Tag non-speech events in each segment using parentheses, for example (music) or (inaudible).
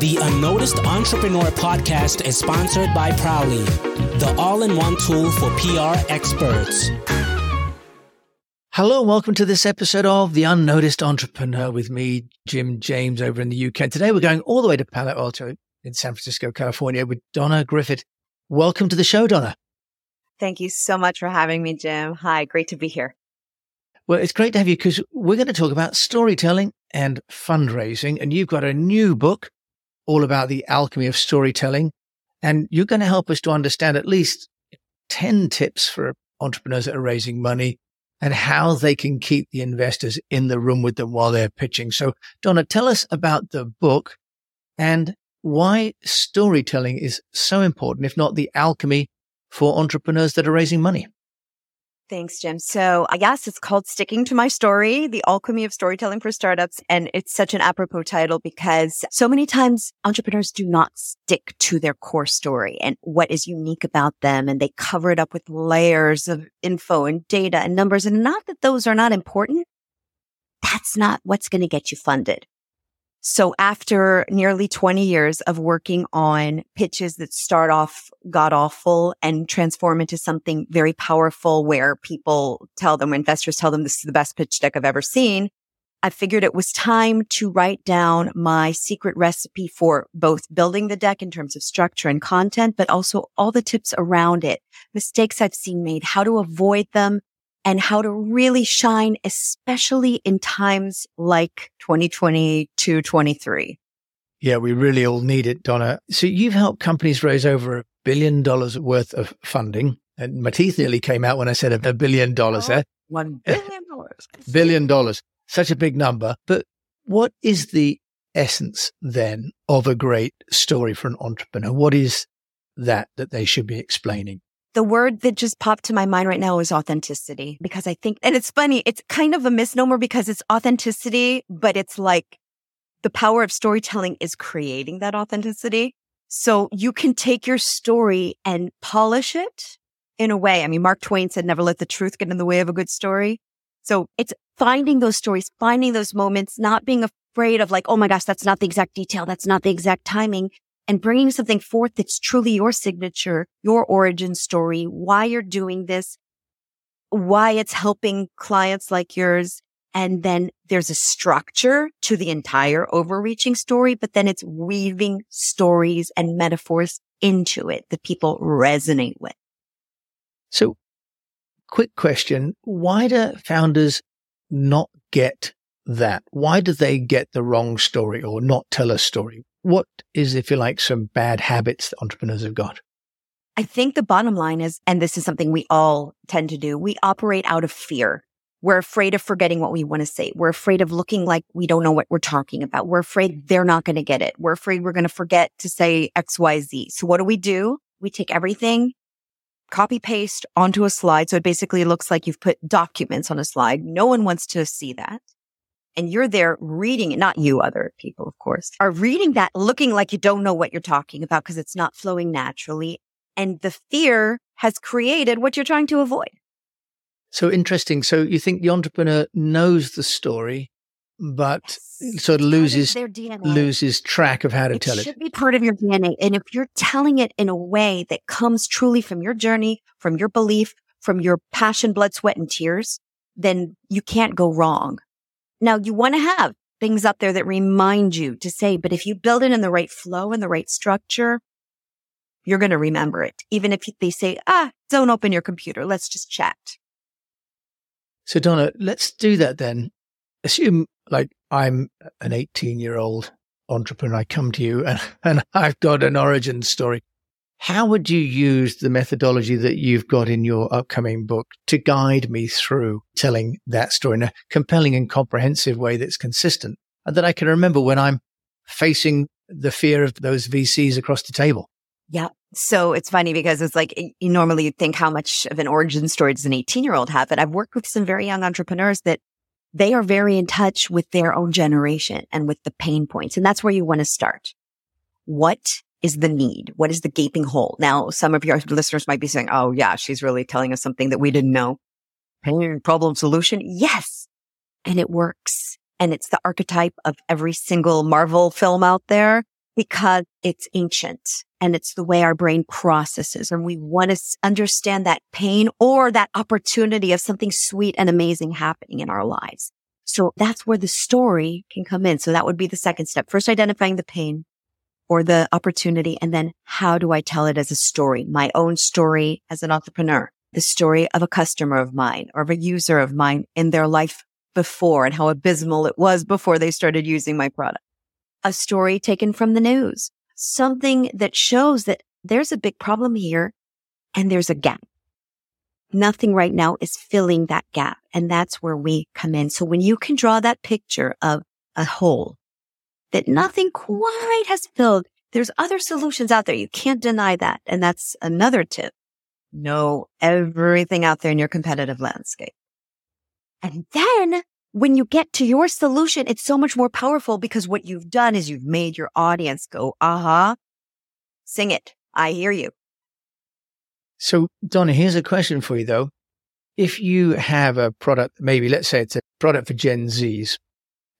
The Unnoticed Entrepreneur podcast is sponsored by Prowly, the all in one tool for PR experts. Hello and welcome to this episode of The Unnoticed Entrepreneur with me, Jim James, over in the UK. Today we're going all the way to Palo Alto in San Francisco, California with Donna Griffit. Welcome to the show, Donna. Thank you so much for having me, Jim. Hi, great to be here. Well, it's great to have you because we're going to talk about storytelling and fundraising. And you've got a new book all about the alchemy of storytelling. And you're going to help us to understand at least 10 tips for entrepreneurs that are raising money and how they can keep the investors in the room with them while they're pitching. So, Donna, tell us about the book and why storytelling is so important, if not the alchemy for entrepreneurs that are raising money. Thanks, Jim. So uh, I guess it's called Sticking to My Story, The Alchemy of Storytelling for Startups. And it's such an apropos title because so many times entrepreneurs do not stick to their core story and what is unique about them. And they cover it up with layers of info and data and numbers. And not that those are not important. That's not what's going to get you funded. So after nearly 20 years of working on pitches that start off god awful and transform into something very powerful where people tell them, investors tell them this is the best pitch deck I've ever seen. I figured it was time to write down my secret recipe for both building the deck in terms of structure and content, but also all the tips around it, mistakes I've seen made, how to avoid them, and how to really shine, especially in times like 2022, 23. Yeah, we really all need it, Donna. So you've helped companies raise over a billion dollars worth of funding. And my teeth nearly came out when I said a billion dollars oh, there. One (laughs) billion dollars. billion dollars. Such a big number. But what is the essence then of a great story for an entrepreneur? What is that that they should be explaining? The word that just popped to my mind right now is authenticity because I think, and it's funny, it's kind of a misnomer because it's authenticity, but it's like the power of storytelling is creating that authenticity. So you can take your story and polish it in a way. I mean, Mark Twain said, never let the truth get in the way of a good story. So it's finding those stories, finding those moments, not being afraid of like, oh my gosh, that's not the exact detail. That's not the exact timing and bringing something forth that's truly your signature, your origin story, why you're doing this, why it's helping clients like yours. And then there's a structure to the entire overreaching story, but then it's weaving stories and metaphors into it that people resonate with. So quick question. Why do founders not get that? Why do they get the wrong story or not tell a story? What is, if you like, some bad habits that entrepreneurs have got? I think the bottom line is, and this is something we all tend to do, we operate out of fear. We're afraid of forgetting what we want to say. We're afraid of looking like we don't know what we're talking about. We're afraid mm. they're not going to get it. We're afraid we're going to forget to say X, Y, Z. So what do we do? We take everything, copy paste onto a slide. So it basically looks like you've put documents on a slide. No one wants to see that and you're there reading it, not you, other people, of course, are reading that looking like you don't know what you're talking about because it's not flowing naturally. And the fear has created what you're trying to avoid. So interesting. So you think the entrepreneur knows the story, but yes. sort of loses loses track of how to it tell it. It should be part of your DNA. And if you're telling it in a way that comes truly from your journey, from your belief, from your passion, blood, sweat, and tears, then you can't go wrong. Now you want to have things up there that remind you to say, but if you build it in the right flow and the right structure, you're going to remember it. Even if they say, ah, don't open your computer. Let's just chat. So Donna, let's do that then. Assume like I'm an 18 year old entrepreneur. I come to you and, (laughs) and I've got an origin story. How would you use the methodology that you've got in your upcoming book to guide me through telling that story in a compelling and comprehensive way that's consistent and that I can remember when I'm facing the fear of those VCs across the table? Yeah. So it's funny because it's like you normally think how much of an origin story does an 18 year old have? But I've worked with some very young entrepreneurs that they are very in touch with their own generation and with the pain points. And that's where you want to start. What is the need? What is the gaping hole? Now, some of your listeners might be saying, Oh yeah, she's really telling us something that we didn't know. Pain, problem, solution. Yes. And it works. And it's the archetype of every single Marvel film out there. because it's ancient and it's the way our brain processes. And we want to understand that pain or that opportunity of something sweet and amazing happening in our lives. So that's where the story can come in. So that would be the second step. First, identifying the pain or the opportunity. And then how do I tell it as a story? My own story as an entrepreneur, the story of a customer of mine or of a user of mine in their life before and how abysmal it was before they started using my product. A story taken from the news, something that shows that there's a big problem here and there's a gap. Nothing right now is filling that gap. And that's where we come in. So when you can draw that picture of a hole that nothing quite has filled, there's other solutions out there. You can't deny that. And that's another tip. Know everything out there in your competitive landscape. And then when you get to your solution, it's so much more powerful because what you've done is you've made your audience go, aha, sing it. I hear you. So, Donna, here's a question for you though. If you have a product, maybe let's say it's a product for Gen Zs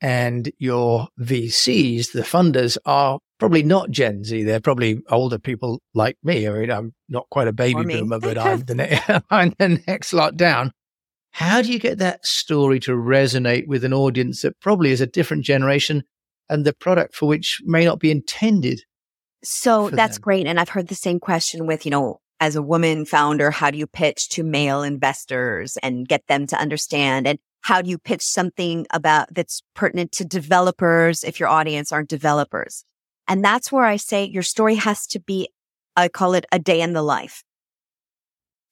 and your VCs, the funders are probably not Gen Z. They're probably older people like me. I mean, I'm not quite a baby boomer, but I'm (laughs) the, ne- (laughs) I'm the next lot down. How do you get that story to resonate with an audience that probably is a different generation and the product for which may not be intended? So that's them? great. And I've heard the same question with, you know, as a woman founder, how do you pitch to male investors and get them to understand? And how do you pitch something about that's pertinent to developers if your audience aren't developers? And that's where I say your story has to be, I call it a day in the life.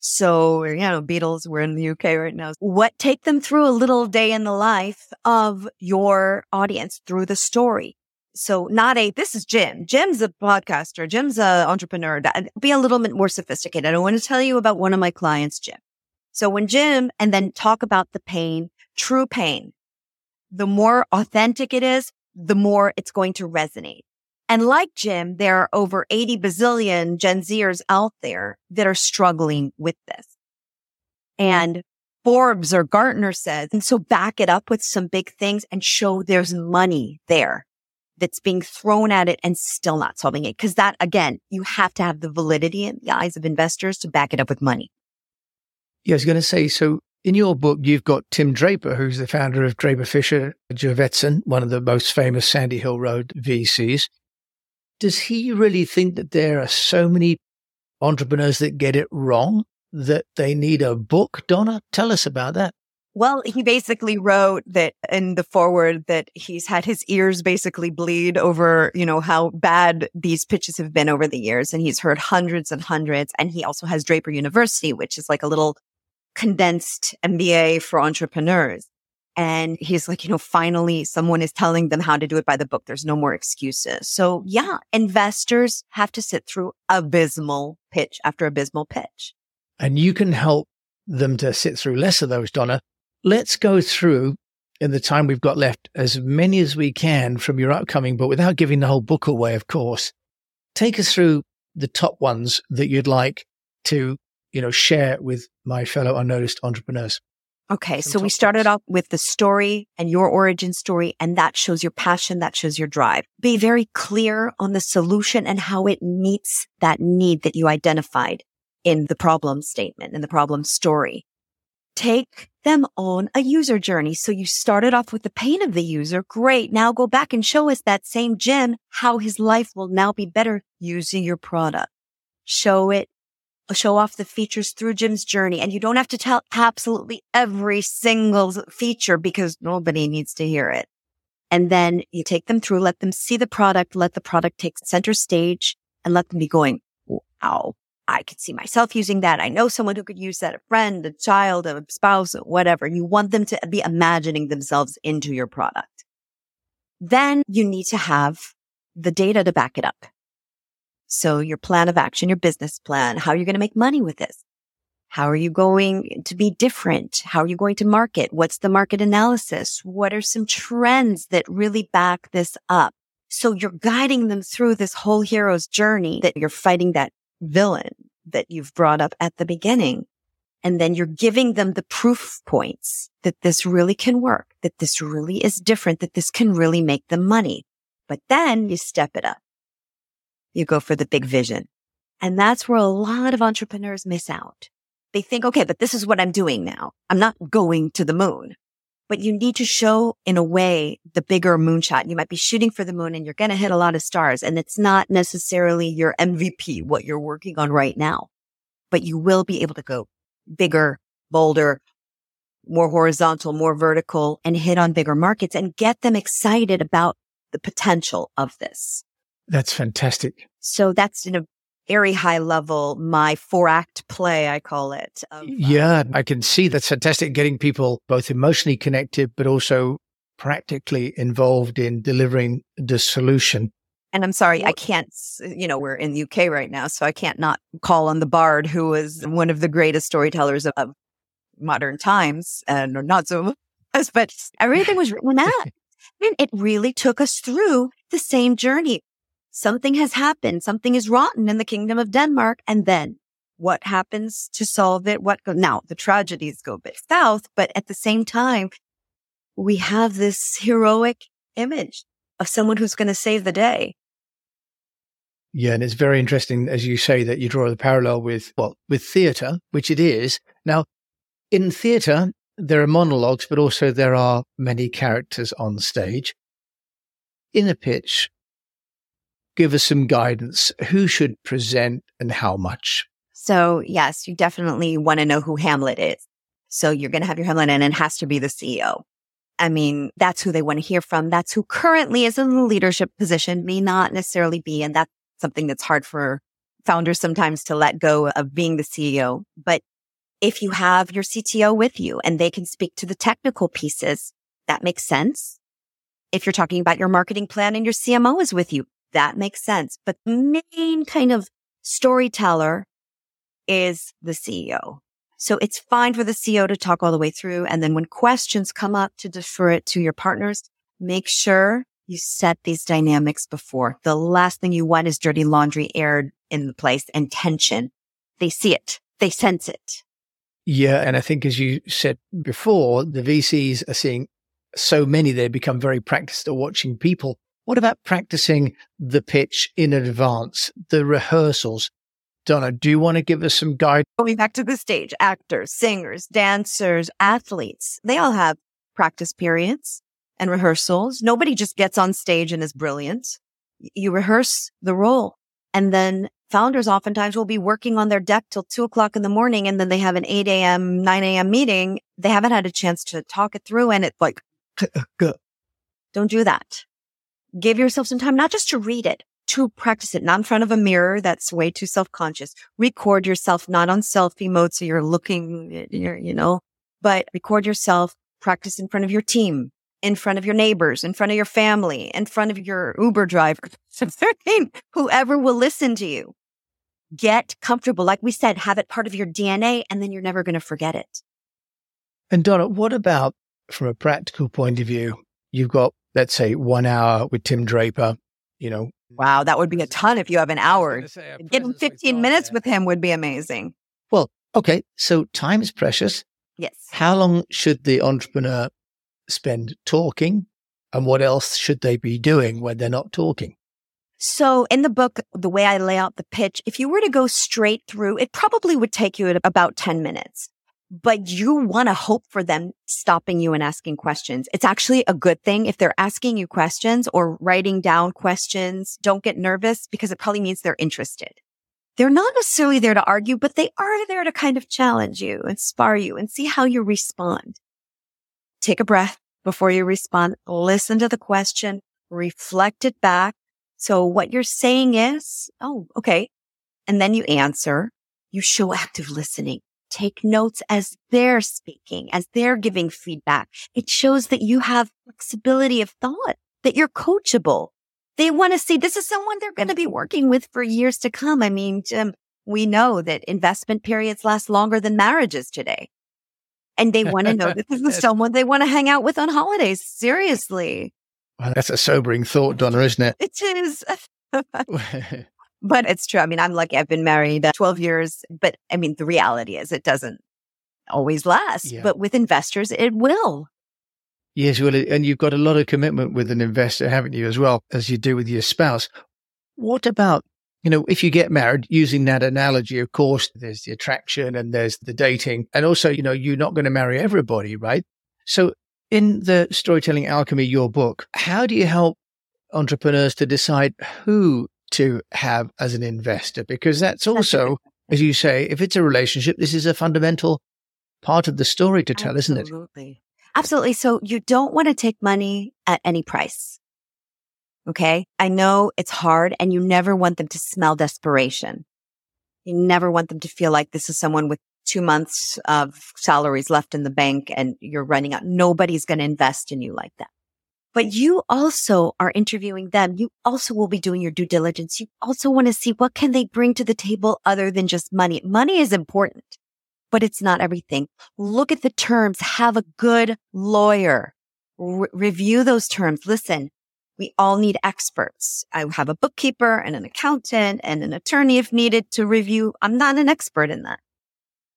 So, you know, Beatles, we're in the UK right now. What take them through a little day in the life of your audience through the story. So not a, this is Jim. Jim's a podcaster. Jim's a entrepreneur. Be a little bit more sophisticated. I want to tell you about one of my clients, Jim. So when Jim and then talk about the pain, true pain, the more authentic it is, the more it's going to resonate. And like Jim, there are over 80 bazillion Gen Zers out there that are struggling with this. And Forbes or Gartner says, and so back it up with some big things and show there's money there that's being thrown at it and still not solving it. Cause that again, you have to have the validity in the eyes of investors to back it up with money. Yeah, I was going to say, so in your book, you've got Tim Draper, who's the founder of Draper Fisher Jurvetson, one of the most famous Sandy Hill Road VCs does he really think that there are so many entrepreneurs that get it wrong that they need a book? Donna, tell us about that. Well, he basically wrote that in the foreword that he's had his ears basically bleed over, you know, how bad these pitches have been over the years. And he's heard hundreds and hundreds. And he also has Draper University, which is like a little condensed MBA for entrepreneurs. And he's like, you know, finally someone is telling them how to do it by the book. There's no more excuses. So yeah, investors have to sit through abysmal pitch after abysmal pitch. And you can help them to sit through less of those, Donna. Let's go through in the time we've got left as many as we can from your upcoming book without giving the whole book away, of course. Take us through the top ones that you'd like to, you know, share with my fellow unnoticed entrepreneurs. Okay. so we started off with the story and your origin story, and that shows your passion. That shows your drive. Be very clear on the solution and how it meets that need that you identified in the problem statement, in the problem story. Take them on a user journey. So you started off with the pain of the user. Great. Now go back and show us that same Jim, how his life will now be better using your product. Show it show off the features through Jim's journey. And you don't have to tell absolutely every single feature because nobody needs to hear it. And then you take them through, let them see the product, let the product take center stage and let them be going, wow, I could see myself using that. I know someone who could use that, a friend, a child, a spouse, whatever. You want them to be imagining themselves into your product. Then you need to have the data to back it up. So your plan of action, your business plan, how are you're going to make money with this. How are you going to be different? How are you going to market? What's the market analysis? What are some trends that really back this up? So you're guiding them through this whole hero's journey that you're fighting that villain that you've brought up at the beginning. And then you're giving them the proof points that this really can work, that this really is different, that this can really make them money. But then you step it up You go for the big vision. And that's where a lot of entrepreneurs miss out. They think, okay, but this is what I'm doing now. I'm not going to the moon, but you need to show in a way the bigger moonshot. You might be shooting for the moon and you're going to hit a lot of stars and it's not necessarily your MVP, what you're working on right now, but you will be able to go bigger, bolder, more horizontal, more vertical and hit on bigger markets and get them excited about the potential of this. That's fantastic. So that's in a very high level, my four act play, I call it. Of, uh, yeah, I can see that's fantastic. Getting people both emotionally connected, but also practically involved in delivering the solution. And I'm sorry, I can't, you know, we're in the UK right now, so I can't not call on the Bard, who was one of the greatest storytellers of, of modern times and not so, much, but everything was written that. (laughs) And it really took us through the same journey. Something has happened. Something is rotten in the kingdom of Denmark. And then what happens to solve it? What go- now the tragedies go a bit south, but at the same time, we have this heroic image of someone who's going to save the day. Yeah, and it's very interesting, as you say, that you draw the parallel with well, with theatre, which it is. Now, in theatre, there are monologues, but also there are many characters on stage. In a pitch, give us some guidance. Who should present and how much? So, yes, you definitely want to know who Hamlet is. So, you're going to have your Hamlet, and it has to be the CEO. I mean, that's who they want to hear from. That's who currently is in the leadership position, may not necessarily be. And that's something that's hard for founders sometimes to let go of being the CEO. But if you have your CTO with you and they can speak to the technical pieces, that makes sense. If you're talking about your marketing plan and your CMO is with you, that makes sense. But the main kind of storyteller is the CEO. So it's fine for the CEO to talk all the way through. And then when questions come up to defer it to your partners, make sure you set these dynamics before. The last thing you want is dirty laundry aired in the place and tension. They see it. They sense it. Yeah. And I think, as you said before, the VCs are seeing so many, they become very practiced at watching people. What about practicing the pitch in advance, the rehearsals? Donna, do you want to give us some guidance? Going back to the stage, actors, singers, dancers, athletes, they all have practice periods and rehearsals. Nobody just gets on stage and is brilliant. You rehearse the role and then founders oftentimes will be working on their deck till two o'clock in the morning and then they have an 8 a.m., 9 a.m. meeting. They haven't had a chance to talk it through and it's like, (laughs) don't do that. Give yourself some time, not just to read it, to practice it, not in front of a mirror. That's way too self-conscious. Record yourself, not on selfie mode. So you're looking, you're, you know, but record yourself, practice in front of your team, in front of your neighbors, in front of your family, in front of your Uber driver, (laughs) whoever will listen to you get comfortable. Like we said, have it part of your DNA and then you're never going to forget it. And Donna, what about from a practical point of view? You've got, let's say, one hour with Tim Draper, you know. Wow, that would be a ton if you have an hour. Getting 15 minutes with him would be amazing. Well, okay. So time is precious. Yes. How long should the entrepreneur spend talking? And what else should they be doing when they're not talking? So in the book, the way I lay out the pitch, if you were to go straight through, it probably would take you about 10 minutes, but you want to hope for them stopping you and asking questions. It's actually a good thing if they're asking you questions or writing down questions. Don't get nervous because it probably means they're interested. They're not necessarily there to argue, but they are there to kind of challenge you and spar you and see how you respond. Take a breath before you respond. Listen to the question, reflect it back so what you're saying is, oh, okay. And then you answer, you show active listening. Take notes as they're speaking, as they're giving feedback. It shows that you have flexibility of thought, that you're coachable. They want to see this is someone they're going to be working with for years to come. I mean, Jim, we know that investment periods last longer than marriages today. And they want to know (laughs) that this is someone they want to hang out with on holidays. Seriously. Well, that's a sobering thought, Donna, isn't it? It is. (laughs) (laughs) but it's true. I mean, I'm lucky. I've been married uh, 12 years, but I mean, the reality is it doesn't always last, yeah. but with investors, it will. Yes, well, and you've got a lot of commitment with an investor, haven't you, as well as you do with your spouse. What about you know, if you get married using that analogy, of course, there's the attraction and there's the dating. And also, you know, you're not going to marry everybody, right? So in the storytelling alchemy, your book, how do you help entrepreneurs to decide who to have as an investor? Because that's also, as you say, if it's a relationship, this is a fundamental part of the story to tell, Absolutely. isn't it? Absolutely. Absolutely. So you don't want to take money at any price. Okay. I know it's hard and you never want them to smell desperation. You never want them to feel like this is someone with two months of salaries left in the bank and you're running out. Nobody's going to invest in you like that. But you also are interviewing them. You also will be doing your due diligence. You also want to see what can they bring to the table other than just money. Money is important, but it's not everything. Look at the terms. Have a good lawyer. Re- review those terms. Listen, we all need experts. I have a bookkeeper and an accountant and an attorney if needed to review. I'm not an expert in that.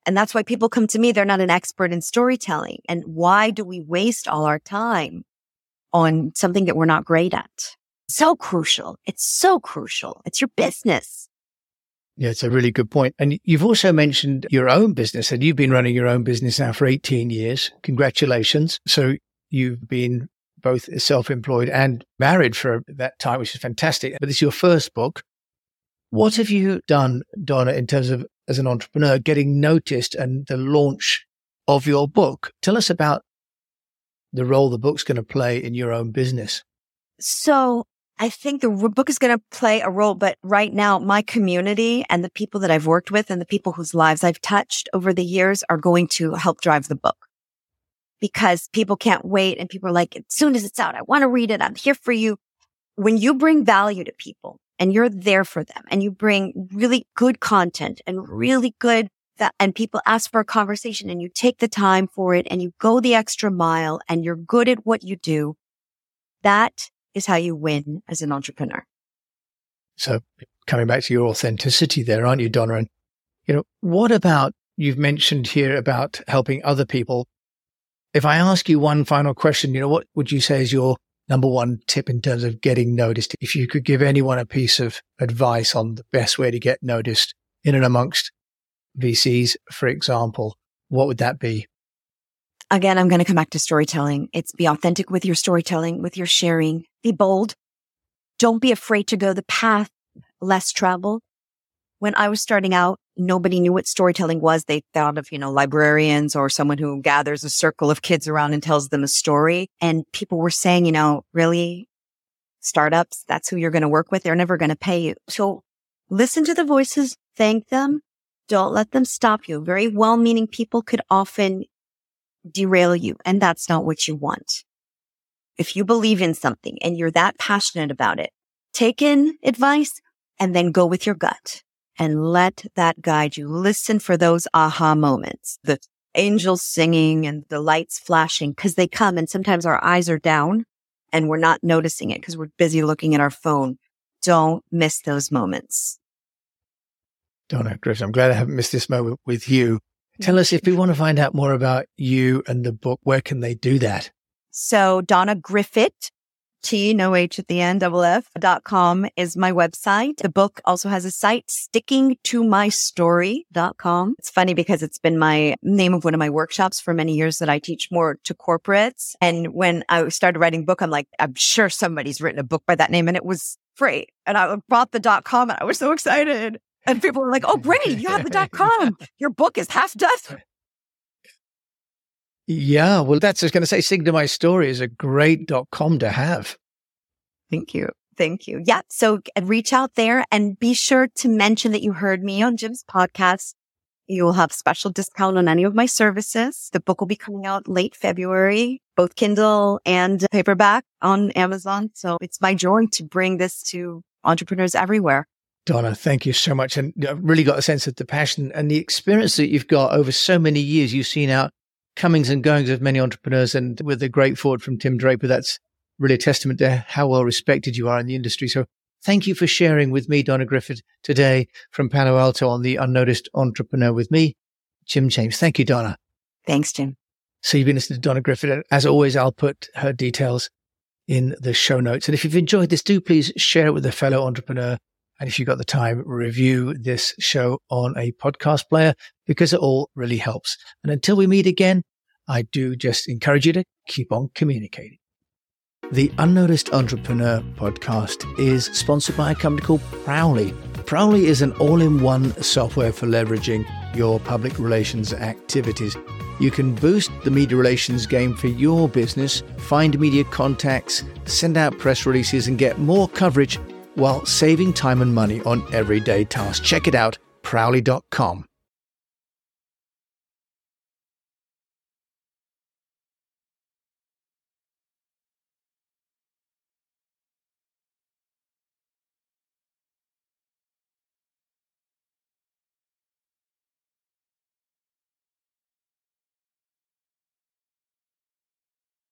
And that's why people come to me. They're not an expert in storytelling. And why do we waste all our time on something that we're not great at? So crucial. It's so crucial. It's your business. Yeah, it's a really good point. And you've also mentioned your own business and you've been running your own business now for 18 years. Congratulations. So you've been both self-employed and married for that time, which is fantastic. But is your first book. What have you done, Donna, in terms of as an entrepreneur getting noticed and the launch of your book? Tell us about the role the book's going to play in your own business. So I think the book is going to play a role, but right now my community and the people that I've worked with and the people whose lives I've touched over the years are going to help drive the book because people can't wait and people are like, as soon as it's out, I want to read it. I'm here for you. When you bring value to people and you're there for them and you bring really good content and really good that, and people ask for a conversation and you take the time for it and you go the extra mile and you're good at what you do. That is how you win as an entrepreneur. So coming back to your authenticity there, aren't you, Donna? And, you know, what about you've mentioned here about helping other people if I ask you one final question, you know, what would you say is your number one tip in terms of getting noticed? If you could give anyone a piece of advice on the best way to get noticed in and amongst VCs, for example, what would that be? Again, I'm going to come back to storytelling. It's be authentic with your storytelling, with your sharing. Be bold. Don't be afraid to go the path less traveled. When I was starting out, nobody knew what storytelling was. They thought of, you know, librarians or someone who gathers a circle of kids around and tells them a story. And people were saying, you know, really startups, that's who you're going to work with. They're never going to pay you. So listen to the voices, thank them. Don't let them stop you. Very well meaning people could often derail you. And that's not what you want. If you believe in something and you're that passionate about it, take in advice and then go with your gut and let that guide you. Listen for those aha moments, the angels singing and the lights flashing because they come and sometimes our eyes are down and we're not noticing it because we're busy looking at our phone. Don't miss those moments. Donna Griffit, I'm glad I haven't missed this moment with you. Tell us if we want to find out more about you and the book, where can they do that? So Donna Griffit, T, no H at the end, double F dot com is my website. The book also has a site, sticking to my story dot com. It's funny because it's been my name of one of my workshops for many years that I teach more to corporates. And when I started writing book, I'm like, I'm sure somebody's written a book by that name and it was free. And I bought the dot com and I was so excited. And people are like, oh, great, you have the dot com. (laughs) Your book is half done. Yeah, well, that's just going to say, Sing to My Story is a great dot com to have. Thank you. Thank you. Yeah. So uh, reach out there and be sure to mention that you heard me on Jim's podcast. You will have special discount on any of my services. The book will be coming out late February, both Kindle and paperback on Amazon. So it's my joy to bring this to entrepreneurs everywhere. Donna, thank you so much. And I've really got a sense of the passion and the experience that you've got over so many years. You've seen out comings and goings of many entrepreneurs. And with the great foreword from Tim Draper, that's really a testament to how well respected you are in the industry. So thank you for sharing with me, Donna Griffit, today from Palo Alto on the Unnoticed Entrepreneur with me, Jim James. Thank you, Donna. Thanks, Jim. So you've been listening to Donna Griffit. As always, I'll put her details in the show notes. And if you've enjoyed this, do please share it with a fellow entrepreneur And if you've got the time, review this show on a podcast player because it all really helps. And until we meet again, I do just encourage you to keep on communicating. The Unnoticed Entrepreneur podcast is sponsored by a company called Prowly. Prowly is an all in one software for leveraging your public relations activities. You can boost the media relations game for your business, find media contacts, send out press releases, and get more coverage while saving time and money on everyday tasks. Check it out, prowly.com.